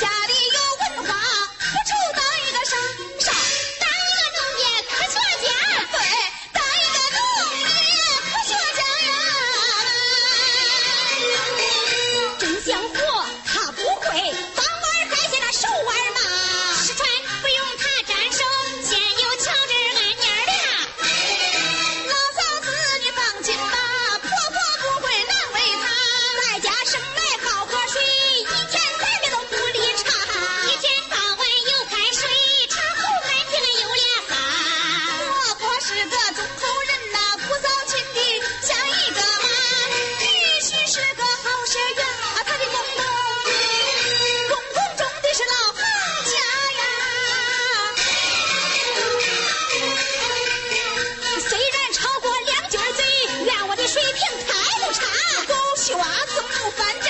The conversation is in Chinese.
Xavi. 个中口人呐，不扫亲的像一个妈，必须是个好学员。啊，他的公公，公公种的是老行家呀。虽然超过两军嘴，但我的水平太不差，狗戏娃子不分。